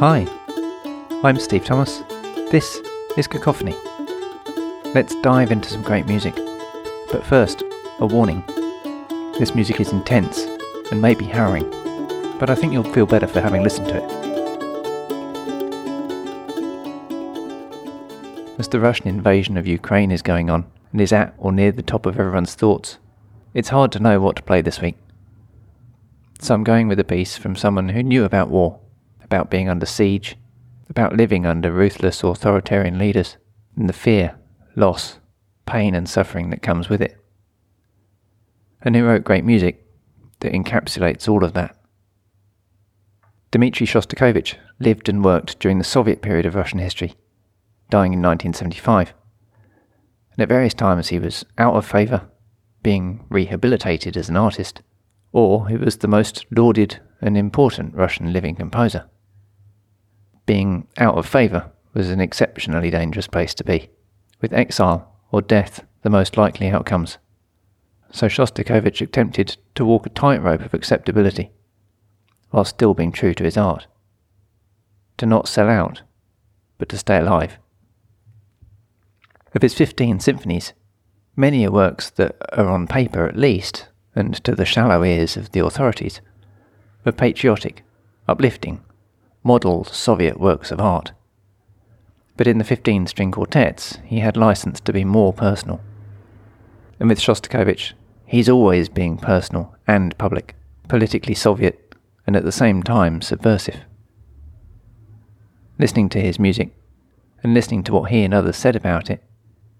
Hi, I'm Steve Thomas. This is Cacophony. Let's dive into some great music. But first, a warning. This music is intense and may be harrowing, but I think you'll feel better for having listened to it. As the Russian invasion of Ukraine is going on and is at or near the top of everyone's thoughts, it's hard to know what to play this week. So I'm going with a piece from someone who knew about war, about being under siege, about living under ruthless authoritarian leaders, and the fear, loss, pain, and suffering that comes with it. And he wrote great music that encapsulates all of that. Dmitri Shostakovich lived and worked during the Soviet period of Russian history, dying in 1975. And at various times he was out of favour, being rehabilitated as an artist, or he was the most lauded and important Russian living composer. Being out of favour was an exceptionally dangerous place to be, with exile or death the most likely outcomes. So Shostakovich attempted to walk a tightrope of acceptability, while still being true to his art. To not sell out, but to stay alive. Of his 15 symphonies, many are works that are on paper at least, and to the shallow ears of the authorities, were patriotic, uplifting, modelled Soviet works of art. But in the 15 string quartets, he had license to be more personal. And with Shostakovich, he's always being personal and public, politically Soviet, and at the same time subversive. Listening to his music, and listening to what he and others said about it,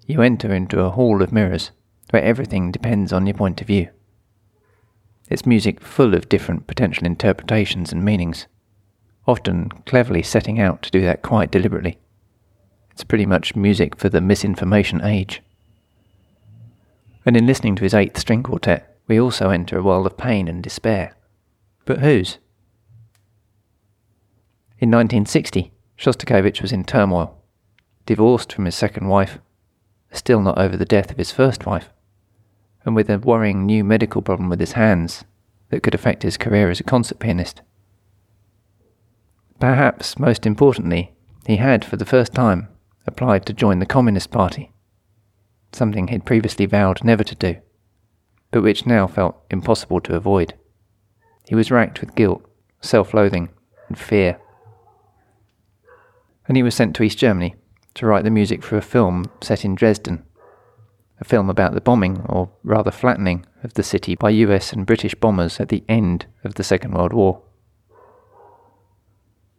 you enter into a hall of mirrors where everything depends on your point of view. It's music full of different potential interpretations and meanings, often cleverly setting out to do that quite deliberately. It's pretty much music for the misinformation age. And in listening to his eighth string quartet, we also enter a world of pain and despair. But whose? In 1960, Shostakovich was in turmoil, divorced from his second wife, still not over the death of his first wife, and with a worrying new medical problem with his hands that could affect his career as a concert pianist. Perhaps most importantly, he had, for the first time, applied to join the Communist Party, something he'd previously vowed never to do, but which now felt impossible to avoid. He was racked with guilt, self loathing, and fear. And he was sent to East Germany to write the music for a film set in Dresden, a film about the bombing, or rather flattening, of the city by US and British bombers at the end of the Second World War.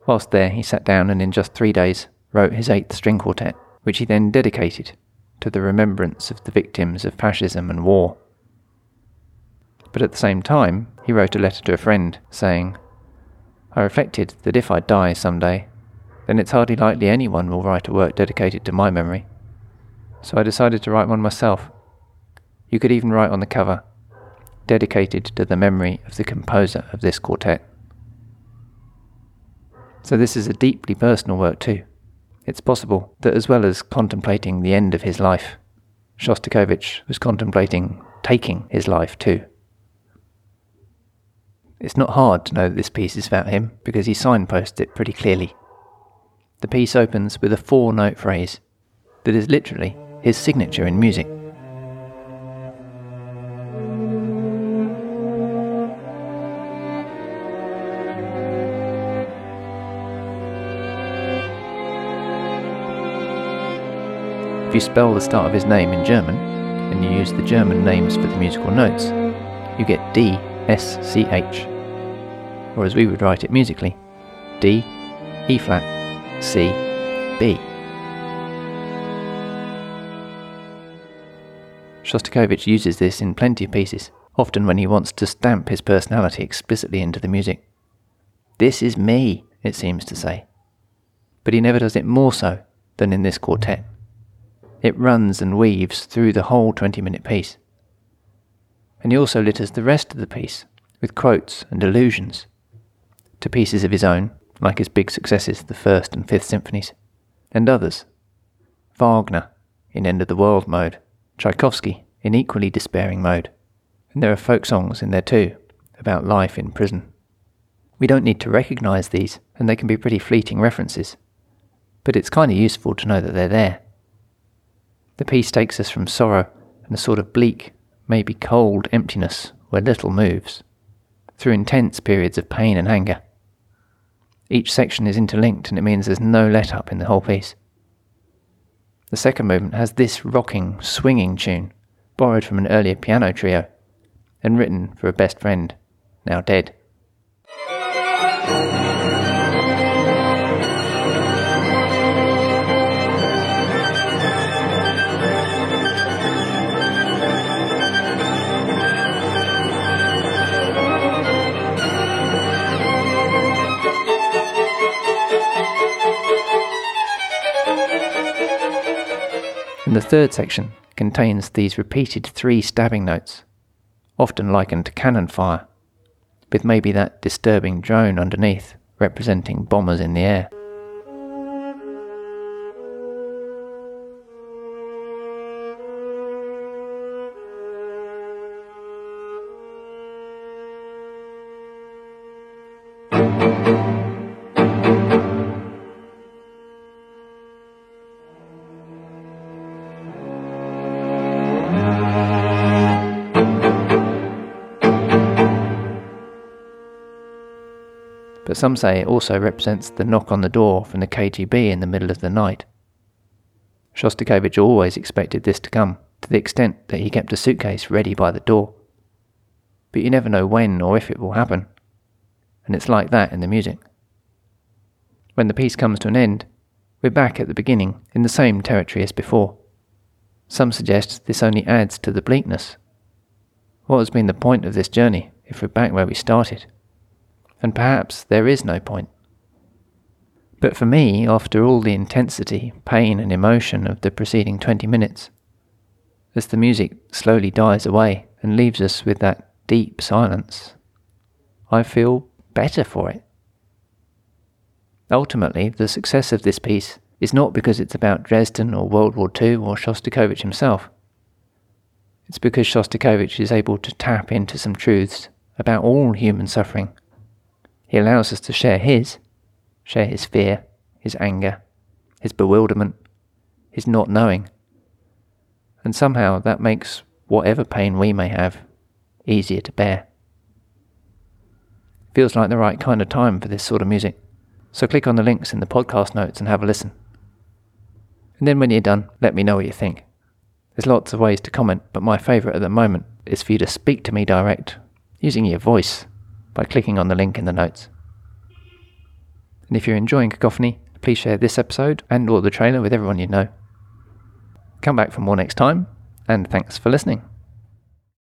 Whilst there, he sat down and in just three days wrote his eighth string quartet, which he then dedicated to the remembrance of the victims of fascism and war. But at the same time, he wrote a letter to a friend saying, I reflected that if I die some day, then it's hardly likely anyone will write a work dedicated to my memory. So I decided to write one myself. You could even write on the cover, dedicated to the memory of the composer of this quartet. So this is a deeply personal work too. It's possible that as well as contemplating the end of his life, Shostakovich was contemplating taking his life too. It's not hard to know that this piece is about him because he signposts it pretty clearly. The piece opens with a four note phrase that is literally his signature in music. If you spell the start of his name in German, and you use the German names for the musical notes, you get D S C H. Or as we would write it musically, D, E flat, C, B. Shostakovich uses this in plenty of pieces, often when he wants to stamp his personality explicitly into the music. This is me, it seems to say. But he never does it more so than in this quartet. It runs and weaves through the whole 20 minute piece. And he also litters the rest of the piece with quotes and allusions to pieces of his own, like his big successes, the First and Fifth Symphonies, and others. Wagner in End of the World mode, Tchaikovsky in equally despairing mode, and there are folk songs in there too about life in prison. We don't need to recognise these, and they can be pretty fleeting references. But it's kind of useful to know that they're there. The piece takes us from sorrow and a sort of bleak, maybe cold emptiness where little moves, through intense periods of pain and anger. Each section is interlinked and it means there's no let up in the whole piece. The second movement has this rocking, swinging tune, borrowed from an earlier piano trio, and written for a best friend, now dead. And the third section contains these repeated three stabbing notes, often likened to cannon fire, with maybe that disturbing drone underneath representing bombers in the air. But some say it also represents the knock on the door from the KGB in the middle of the night. Shostakovich always expected this to come, to the extent that he kept a suitcase ready by the door. But you never know when or if it will happen, and it's like that in the music. When the piece comes to an end, we're back at the beginning in the same territory as before. Some suggest this only adds to the bleakness. What has been the point of this journey if we're back where we started? And perhaps there is no point. But for me, after all the intensity, pain, and emotion of the preceding 20 minutes, as the music slowly dies away and leaves us with that deep silence, I feel better for it. Ultimately, the success of this piece is not because it's about Dresden or World War II or Shostakovich himself. It's because Shostakovich is able to tap into some truths about all human suffering he allows us to share his, share his fear, his anger, his bewilderment, his not knowing. And somehow that makes whatever pain we may have easier to bear. Feels like the right kind of time for this sort of music. So click on the links in the podcast notes and have a listen. And then when you're done, let me know what you think. There's lots of ways to comment, but my favourite at the moment is for you to speak to me direct, using your voice by clicking on the link in the notes. And if you're enjoying Cacophony, please share this episode and or the trailer with everyone you know. Come back for more next time, and thanks for listening.